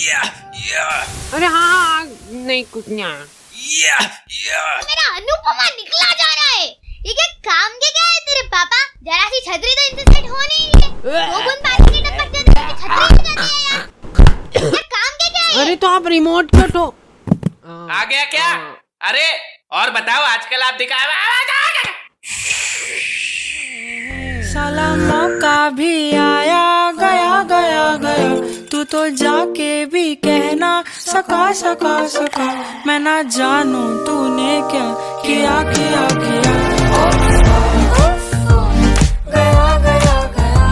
अरे हाँ हाँ नहीं कुछ नहीं आया। मेरा अनुपमा निकला जा रहा है। ये क्या काम के क्या है तेरे पापा? जरा सी छतरी तो इनसे सेट हो नहीं है। दो बूंद पानी की टपक जाती है? छतरी नहीं जाती है यार। ये काम के क्या है अरे तो आप रिमोट को तो आ गया क्या? अरे और बताओ आजकल आप दिखा साला मौका भी तू तो जाके भी कहना सका सका सका मैं ना जानू तूने क्या किया किया किया? गया गया गया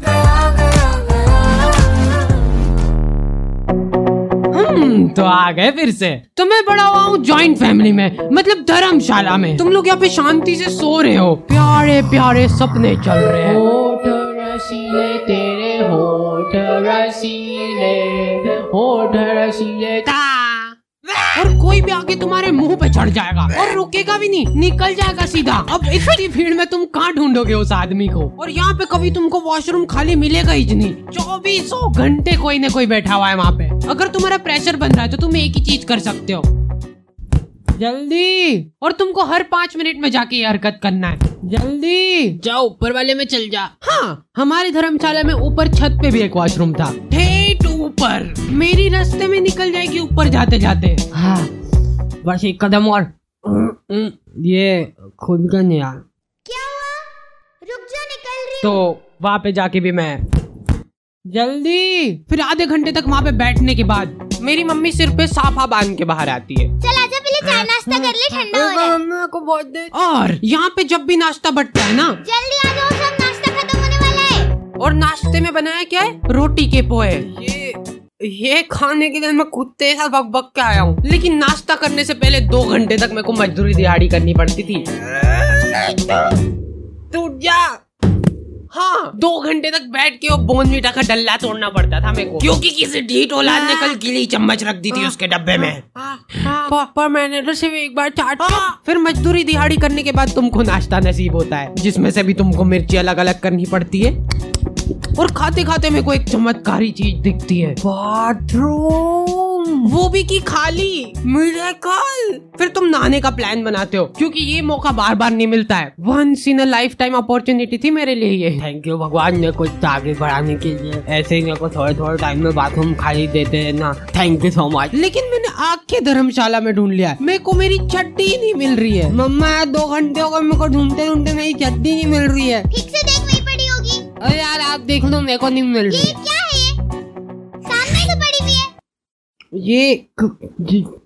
गया गया गया हम तो आ गए फिर से। तो मैं बड़ा हुआ हूँ ज्वाइंट फैमिली में मतलब धर्मशाला में। तुम लोग यहाँ पे शांति से सो रहे हो। प्यारे प्यारे सपने चल रहे हैं। रसीले होठ रसीले और कोई भी आगे तुम्हारे मुँह पे चढ़ जाएगा और रुकेगा भी नहीं, निकल जाएगा सीधा। अब इतनी भीड़ में तुम कहाँ ढूंढोगे उस आदमी को? और यहाँ पे कभी तुमको वॉशरूम खाली मिलेगा ही नहीं। चौबीसों घंटे कोई न कोई बैठा हुआ है वहाँ पे। अगर तुम्हारा प्रेशर बन रहा है तो तुम एक ही चीज़ कर सकते हो। जल्दी। और तुमको हर पाँच मिनट में जाके ये हरकत करना है। जल्दी। जाओ ऊपर वाले में चल जा। हाँ हमारे धर्मशाला में ऊपर छत पे भी एक वॉशरूम था। ठेठ ऊपर। मेरी रास्ते में निकल जाएगी ऊपर जाते जाते हाँ बस एक कदम और। ये खुद का नहीं यार। क्या हुआ? रुक जा निकल रही तो वहाँ पे जाके भी मैं। जल्दी। फिर आधे घंटे तक वहाँ पे बैठने के बाद मेरी मम्मी सिर पे साफा बाँध के बाहर आती है। चल चाय नाश्ता कर ले ठंडा हो रहा है। को बहुत दे और यहाँ पे जब भी नाश्ता बटता है ना। जल्दी आ जाओ सब नाश्ता खत्म होने वाला है। और नाश्ते में बनाया क्या है? रोटी के पोहे। ये ये खाने के लिए मैं कुत्ते साथ बक बक के आया हूँ। लेकिन नाश्ता करने से पहले दो घंटे तक मेरे को मजदूरी दिहाड़ी करनी पड़ती थी। टूट जा हाँ। दो घंटे तक बैठ के वो बोनवीटा का डल्ला तोड़ना पड़ता था मेरे को। क्योंकि किसी ढीठ औलाद ने कल गीली चम्मच रख दी थी उसके डब्बे में। पर, पर मैंने तो सिर्फ़ एक बार चाट फिर मजदूरी दिहाड़ी करने के बाद तुमको नाश्ता नसीब होता है जिसमें से भी तुमको मिर्ची अलग अलग करनी पड़ती है। और खाते खाते मेरे को एक चमत्कारी चीज़ दिखती है। बाथरूम। वो भी की खाली। मिरेकल फिर तुम नहाने का प्लान बनाते हो क्योंकि ये मौका बार बार नहीं मिलता है। Once in a lifetime opportunity थी मेरे लिए ये। थैंक यू भगवान ने कुछ आगे बढ़ाने के लिए। ऐसे ही मेरे को थोड़े थोड़े टाइम में बाथरूम खाली देते हैं ना। थैंक यू सो मच लेकिन मैंने आग के धर्मशाला में ढूंढ लिया मेरे को मेरी चट्टी नहीं मिल रही है। मम्मा यार दो घंटे हो गए मेरे को ढूंढते ढूंढते मेरी चट्टी नहीं मिल रही है। ठीक से देख वही पड़ी होगी। अरे यार आप देख लो मेरे को नहीं मिल रही। ये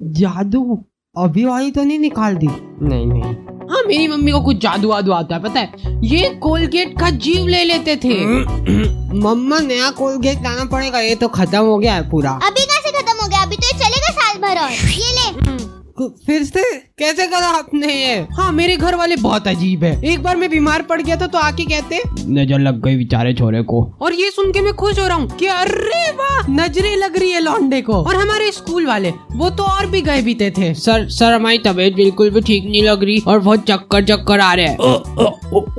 जादू अभी वाली तो नहीं निकाल दी? नहीं नहीं। हाँ मेरी मम्मी को कुछ जादू वादू आता है पता है? ये कोलगेट का जीव ले लेते थे। मम्मा नया कोलगेट लाना पड़ेगा ये तो खत्म हो गया है पूरा। अभी कैसे खत्म हो गया? अभी तो ये चलेगा साल भर और। फिर से? कैसे करा आपने ये? हाँ मेरे घर वाले बहुत अजीब है। एक बार मैं बीमार पड़ गया था तो आके कहते नज़र लग गई बेचारे छोरे को। और ये सुन के मैं खुश हो रहा हूँ कि अरे वाह नजरे लग रही है लौंडे को। और हमारे स्कूल वाले वो तो और भी गए बीते थे। सर सर हमारी तबीयत बिल्कुल भी ठीक नहीं लग रही और बहुत चक्कर चक्कर आ रहे हैं।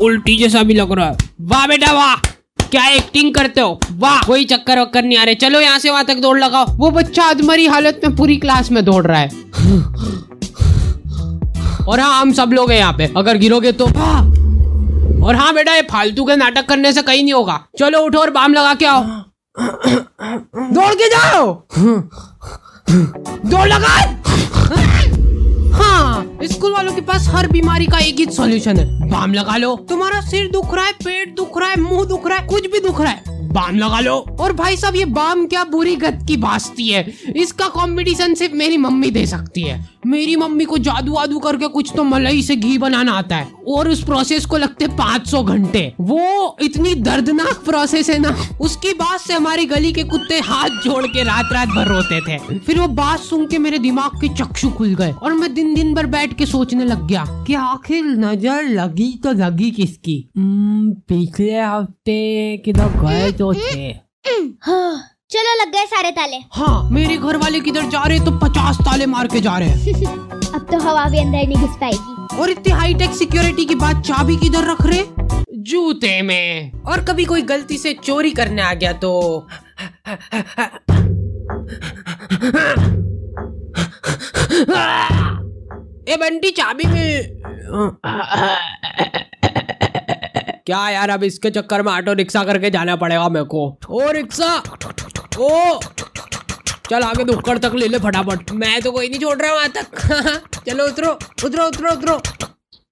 उल्टी जैसा भी लग रहा है। वाह बेटा वाह। क्या एक्टिंग करते हो? वाह कोई चक्कर वक्कर नहीं आ रहे। चलो यहाँ से वहाँ तक दौड़ लगाओ। वो बच्चा अधमरी हालत में पूरी क्लास में दौड़ रहा है। और हाँ हम सब लोग हैं यहाँ पे। अगर गिरोगे तो हाँ। और हाँ बेटा, ये फालतू के नाटक करने से कहीं नहीं होगा। चलो उठो और बाम लगा के आओ। दौड़ के जाओ। दौड़ लगा हाँ स्कूल वालों के पास हर बीमारी का एक ही सॉल्यूशन है। बाम लगा लो। तुम्हारा सिर दुख रहा है, पेट दुख रहा है, मुँह दुख रहा है, कुछ भी दुख रहा है। बाम लगा लो। और भाई साहब ये बाम क्या बुरी गत की बास्ती है? इसका कंपटीशन सिर्फ़ मेरी मम्मी दे सकती है। मेरी मम्मी को जादू वादू करके कुछ तो मलाई से घी बनाना आता है। और उस प्रोसेस को लगते 500 घंटे। वो इतनी दर्दनाक प्रोसेस है ना उसकी बात से हमारी गली के कुत्ते हाथ जोड़ के रात रात भर रोते थे। फिर वो बात सुन के मेरे दिमाग के चक्षु खुल गए और मैं दिन दिन भर बैठ के सोचने लग गया कि आखिर नज़र लगी तो लगी किसकी? हम्म, पिछले हफ़्ते किधर गए तो थे हाँ, चलो लग गए सारे ताले। हाँ मेरे घर वाले किधर जा रहे तो पचास ताले मार के जा रहे हैं। अब तो हवा भी अंदर नहीं घुस पाएगी। और इतनी हाईटेक सिक्योरिटी की बात चाबी किधर रख रहे? जूते में। और कभी कोई गलती से चोरी करने आ गया तो? ए बंटी चाबी में क्या यार अब इसके चक्कर में ऑटो रिक्शा करके जाना पड़ेगा मेरे को। ओ रिक्शा! ओ! चल आगे दुक्कड़ तक ले ले फटाफट। मैं तो कोई नहीं छोड़ रहा वहाँ तक। चलो उतरो उतरो उतरो उतरो।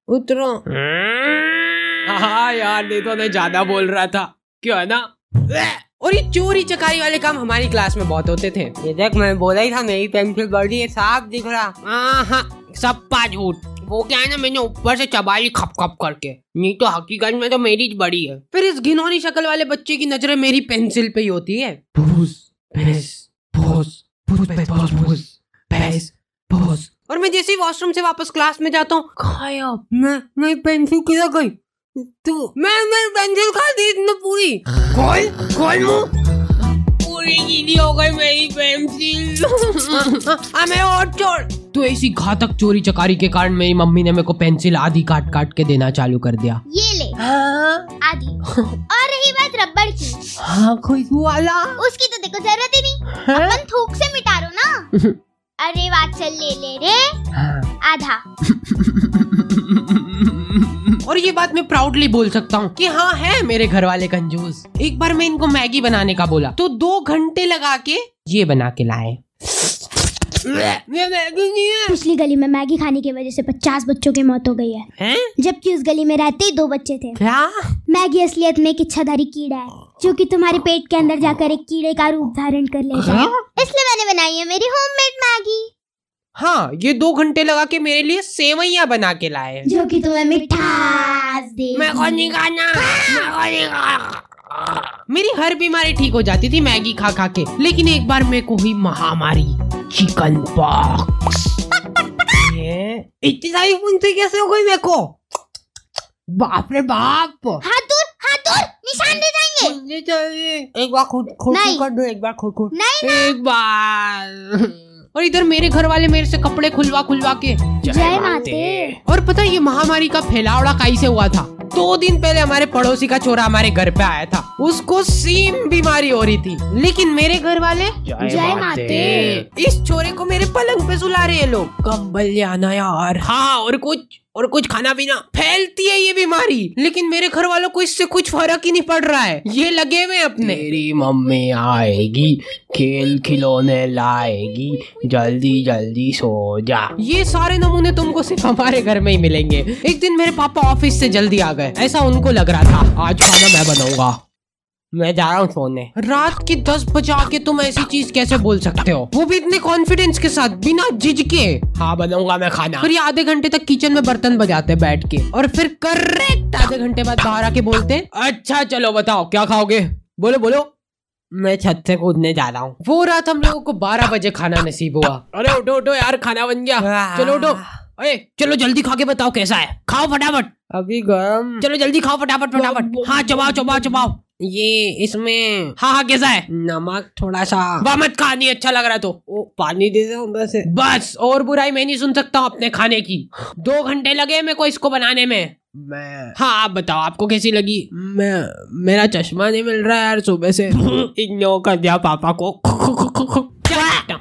उतरो। हाँ यार नहीं तो मैं ज़्यादा बोल रहा था। क्यों है ना? और ये चोरी चकारी वाले काम हमारी क्लास में बहुत होते थे। ये देख मैं बोला ही था मेरी पेंसिल बड़ी है साफ़ दिख रहा। हाँ हाँ सब झूठ वो क्या है ना मैंने ऊपर से चबाई खप खप करके। नहीं तो हकीकत में तो मेरी बड़ी है। फिर इस घिनौनी शक्ल वाले बच्चे की नज़रें मेरी पेंसिल पे ही होती है। भूस भैंस भूस भूस भूस भूस भैंस भूस और मैं जैसे ही वॉशरूम से वापस क्लास में जाता हूँ खाया। मैं मेरी पेंसिल किधर गई? तू मैं मैं पेंसिल खा दी इतने पूरी। खोल खोल मुँह। पूरी गीली हो गई मेरी पेंसिल। हमें और छोड़ तो ऐसी घातक चोरी चकारी के कारण मेरी मम्मी ने मेरे को पेंसिल आधी काट काट के देना चालू कर दिया। ये ले। आदि और रही बात रबड़ की। हाँ खुशबू वाला। उसकी तो देखो ज़रूरत ही नहीं। अपन थूक से मिटा रो ना। अरे वाचल ले ले रे। आधा। और ये बात मैं प्राउडली बोल सकता हूँ कि हाँ है मेरे घर वाले कंजूस। एक बार मैं इनको मैगी बनाने का बोला। तो दो घंटे लगा के ये बना के लाए। ये मैगी नहीं है। पिछली गली में मैगी खाने की वजह से पचास बच्चों की मौत हो गई है। हैं? जबकि उस गली में रहते ही दो बच्चे थे। क्या? मैगी असलियत में एक इच्छाधारी कीड़ा है जो कि तुम्हारे पेट के अंदर जाकर एक कीड़े का रूप धारण कर लेता है। इसलिए मैंने बनाई है मेरी होममेड मैगी। हाँ ये दो घंटे लगा के मेरे लिए सेवैया बना के लाए जो कि तुम्हें मिठास दे मैं नहीं खाना मैं नहीं खाना मेरी हर बीमारी ठीक हो जाती थी मैगी खा खा के लेकिन एक बार मेरे को हुई महामारी। चिकन पॉक्स ये इतनी सारी फुंसी कैसे हो गई मेरे को बाप रे बाप हाथ दूर हाथ दूर निशान दे जाएँगे चाहिए एक बार खुद खुद। कर दो एक बार खुद खुद नहीं एक बार और इधर मेरे घर वाले मेरे से कपड़े खुलवा खुलवा के जय माते और पता है ये महामारी का फैलावड़ा काई से हुआ था दो दिन पहले हमारे पड़ोसी का छोरा हमारे घर पे आया था। उसको सीम बीमारी हो रही थी। लेकिन मेरे घर वाले? जय माते। इस छोरे को मेरे पलंग पे सुला रहे हैं लोग। कम्बल जाना आना यार हाँ और कुछ और कुछ खाना पीना। फैलती है ये बीमारी। लेकिन मेरे घर वालों को इससे कुछ फ़र्क ही नहीं पड़ रहा है। ये लगे हुए अपने। तेरी मम्मी आएगी खेल खिलौने लाएगी। जल्दी जल्दी सो जा। ये सारे नमूने तुमको सिर्फ़ हमारे घर में ही मिलेंगे। एक दिन मेरे पापा ऑफ़िस से जल्दी आ गए। ऐसा उनको लग रहा था। आज खाना मैं बनाऊँगा। मैं जा रहा हूँ सोने। रात की दस बजे आके तुम ऐसी चीज़ कैसे बोल सकते हो? वो भी इतने कॉन्फिडेंस के साथ बिना झिझके हाँ बनाऊँगा मैं खाना। फिर आधे घंटे तक किचन में बर्तन बजाते बैठ के। और फिर करेक्ट आधे घंटे बाद बाहर आके बोलते अच्छा चलो बताओ क्या खाओगे? बोलो बोलो। मैं छत से कूदने जा रहा हूँ। वो रात हम लोगों को बारह बजे खाना नसीब हुआ। अरे उठो उठो यार खाना बन गया। चलो उठो। अरे चलो जल्दी खा के बताओ कैसा है। खाओ फटाफट। अभी गरम। चलो जल्दी खाओ फटाफट फटाफट। हाँ चबाओ चबाओ चबाओ। ये इसमें हाँ हाँ कैसा है? नमक थोड़ा सा वाह मत खा नहीं अच्छा लग रहा तो। ओ, पानी दे दो वैसे बस और बुराई मैं नहीं सुन सकता हूँ अपने खाने की। दो घंटे लगे मेरे को इसको बनाने में। मैं हाँ आप बताओ आपको कैसी लगी? मैं मेरा चश्मा नहीं मिल रहा है यार सुबह से। इग्नोर कर दिया पापा को।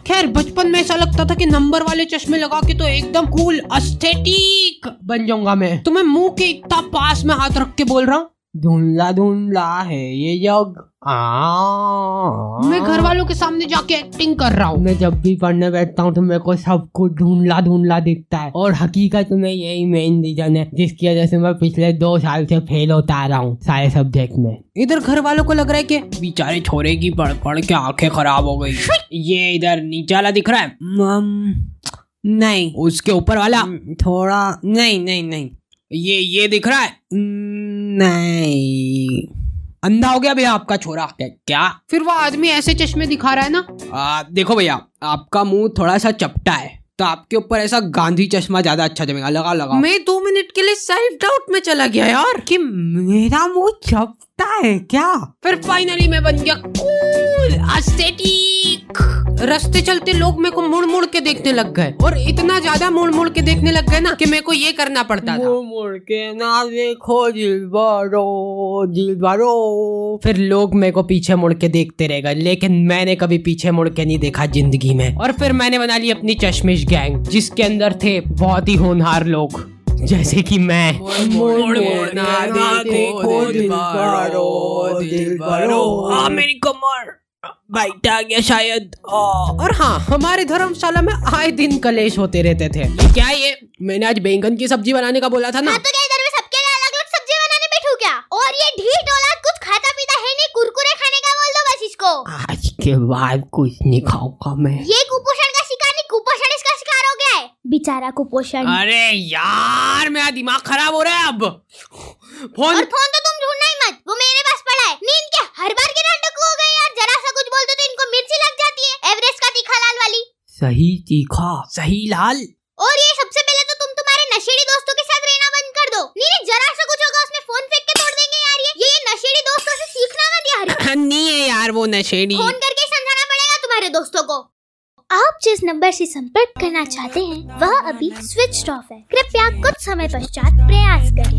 खैर बचपन में ऐसा लगता था कि नंबर वाले चश्मे लगा के तो एकदम कूल अस्थेटिक बन जाऊँगा मैं। तुम्हें मुँह के इतना पास में हाथ रख के बोल रहा हूँ? धुंधला धुंधला है ये जग मैं घर वालों के सामने जाके एक्टिंग कर रहा हूँ। मैं जब भी पढ़ने बैठता हूँ तो मेरे को सब कुछ धुंधला धुंधला दिखता है। और हकीकत में यही मेन रीजन है जिसकी वजह से मैं पिछले दो साल से फेल होता आ रहा हूँ सारे सब्जेक्ट में। इधर घर वालों को लग रहा है कि बेचारे छोरे की पढ़ पढ़ के आँखें खराब हो गई। ये इधर नीचे वाला दिख रहा है। मम नहीं। उसके ऊपर वाला? थोड़ा। नहीं नहीं नहीं। ये ये दिख रहा है। नहीं। अंधा हो गया भैया आपका छोरा। क्या फिर वो आदमी ऐसे चश्मे दिखा रहा है ना? आ, देखो भैया आपका मुँह थोड़ा सा चपटा है तो आपके ऊपर ऐसा गांधी चश्मा ज़्यादा अच्छा जमेगा। लगा लगा। मैं दो मिनट के लिए सेल्फ डाउट में चला गया यार। कि मेरा मुँह चपटा है क्या? फिर फाइनली मैं बन गया कूल रास्ते चलते लोग मेरे को मुड़ मुड़ के देखने लग गए। और इतना ज़्यादा मुड़ मुड़ के देखने लग गए ना कि मेरे को ये करना पड़ता था। मुड़ मुड़ के ना देखो दिलबरो दिलबरो फिर लोग मेरे को पीछे मुड़ के देखते रह गए लेकिन मैंने कभी पीछे मुड़ के नहीं देखा ज़िंदगी में। और फिर मैंने बना ली अपनी चश्मिश गैंग जिसके अंदर थे बहुत ही होनहार लोग जैसे कि मैं। मुड़ मुड़ ना देखो दिलबरो दिलबरो हाँ मेरी कमर। बाइट आ गया शायद और हाँ हमारे धर्मशाला में आए दिन कलेश होते रहते थे। ये क्या ये? मैंने आज बैंगन की सब्ज़ी बनाने का बोला था ना। हाँ तो क्या इधर में सबके लिए अलग अलग सब्ज़ी बनाने बैठू क्या? और ये ढीठ औलाद कुछ खाता पीता है नहीं कुरकुरे खाने का बोल दो बस इसको। आज के बाद कुछ नहीं खाऊँगा मैं। ये कुपोषण का शिकार नहीं कुपोषण इसका शिकार हो गया है। बेचारा कुपोषण। अरे यार मेरा दिमाग खराब हो रहा है अब। फ़ोन और फ़ोन तो तुम ढूंढना ही मत वो मेरे पास पड़ा है। नींद के हर बार के नाटक हो गए यार जरा सा कुछ बोलते तो इनको मिर्ची लग जाती है एवरेस्ट का तीखा लाल वाली। सही तीखा सही लाल। और ये सबसे पहले तो तुम तुम्हारे नशेड़ी दोस्तों के साथ रहना बंद कर दो। नहीं नहीं जरा सा कुछ होगा उसमें फ़ोन फेंक के तोड़ देंगे यार ये। ये नशेड़ी दोस्तों से सीखना मत यार। नहीं है यार वो नशेड़ी। फ़ोन करके समझाना पड़ेगा तुम्हारे दोस्तों को। आप जिस नंबर से संपर्क करना चाहते हैं वह अभी स्विच ऑफ़ है। कृपया कुछ समय पश्चात प्रयास करें।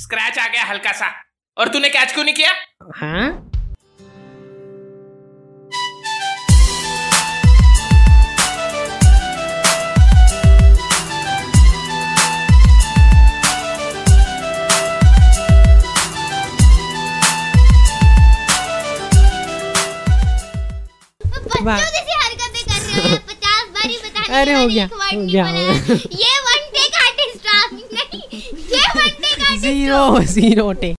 स्क्रैच आ गया हल्का सा। और तूने कैच क्यों नहीं किया? हाँ? बार। ही अरे हो गया, हो गया, ये वन टेक आर्टिस्ट नहीं ये one take artist zero zero टे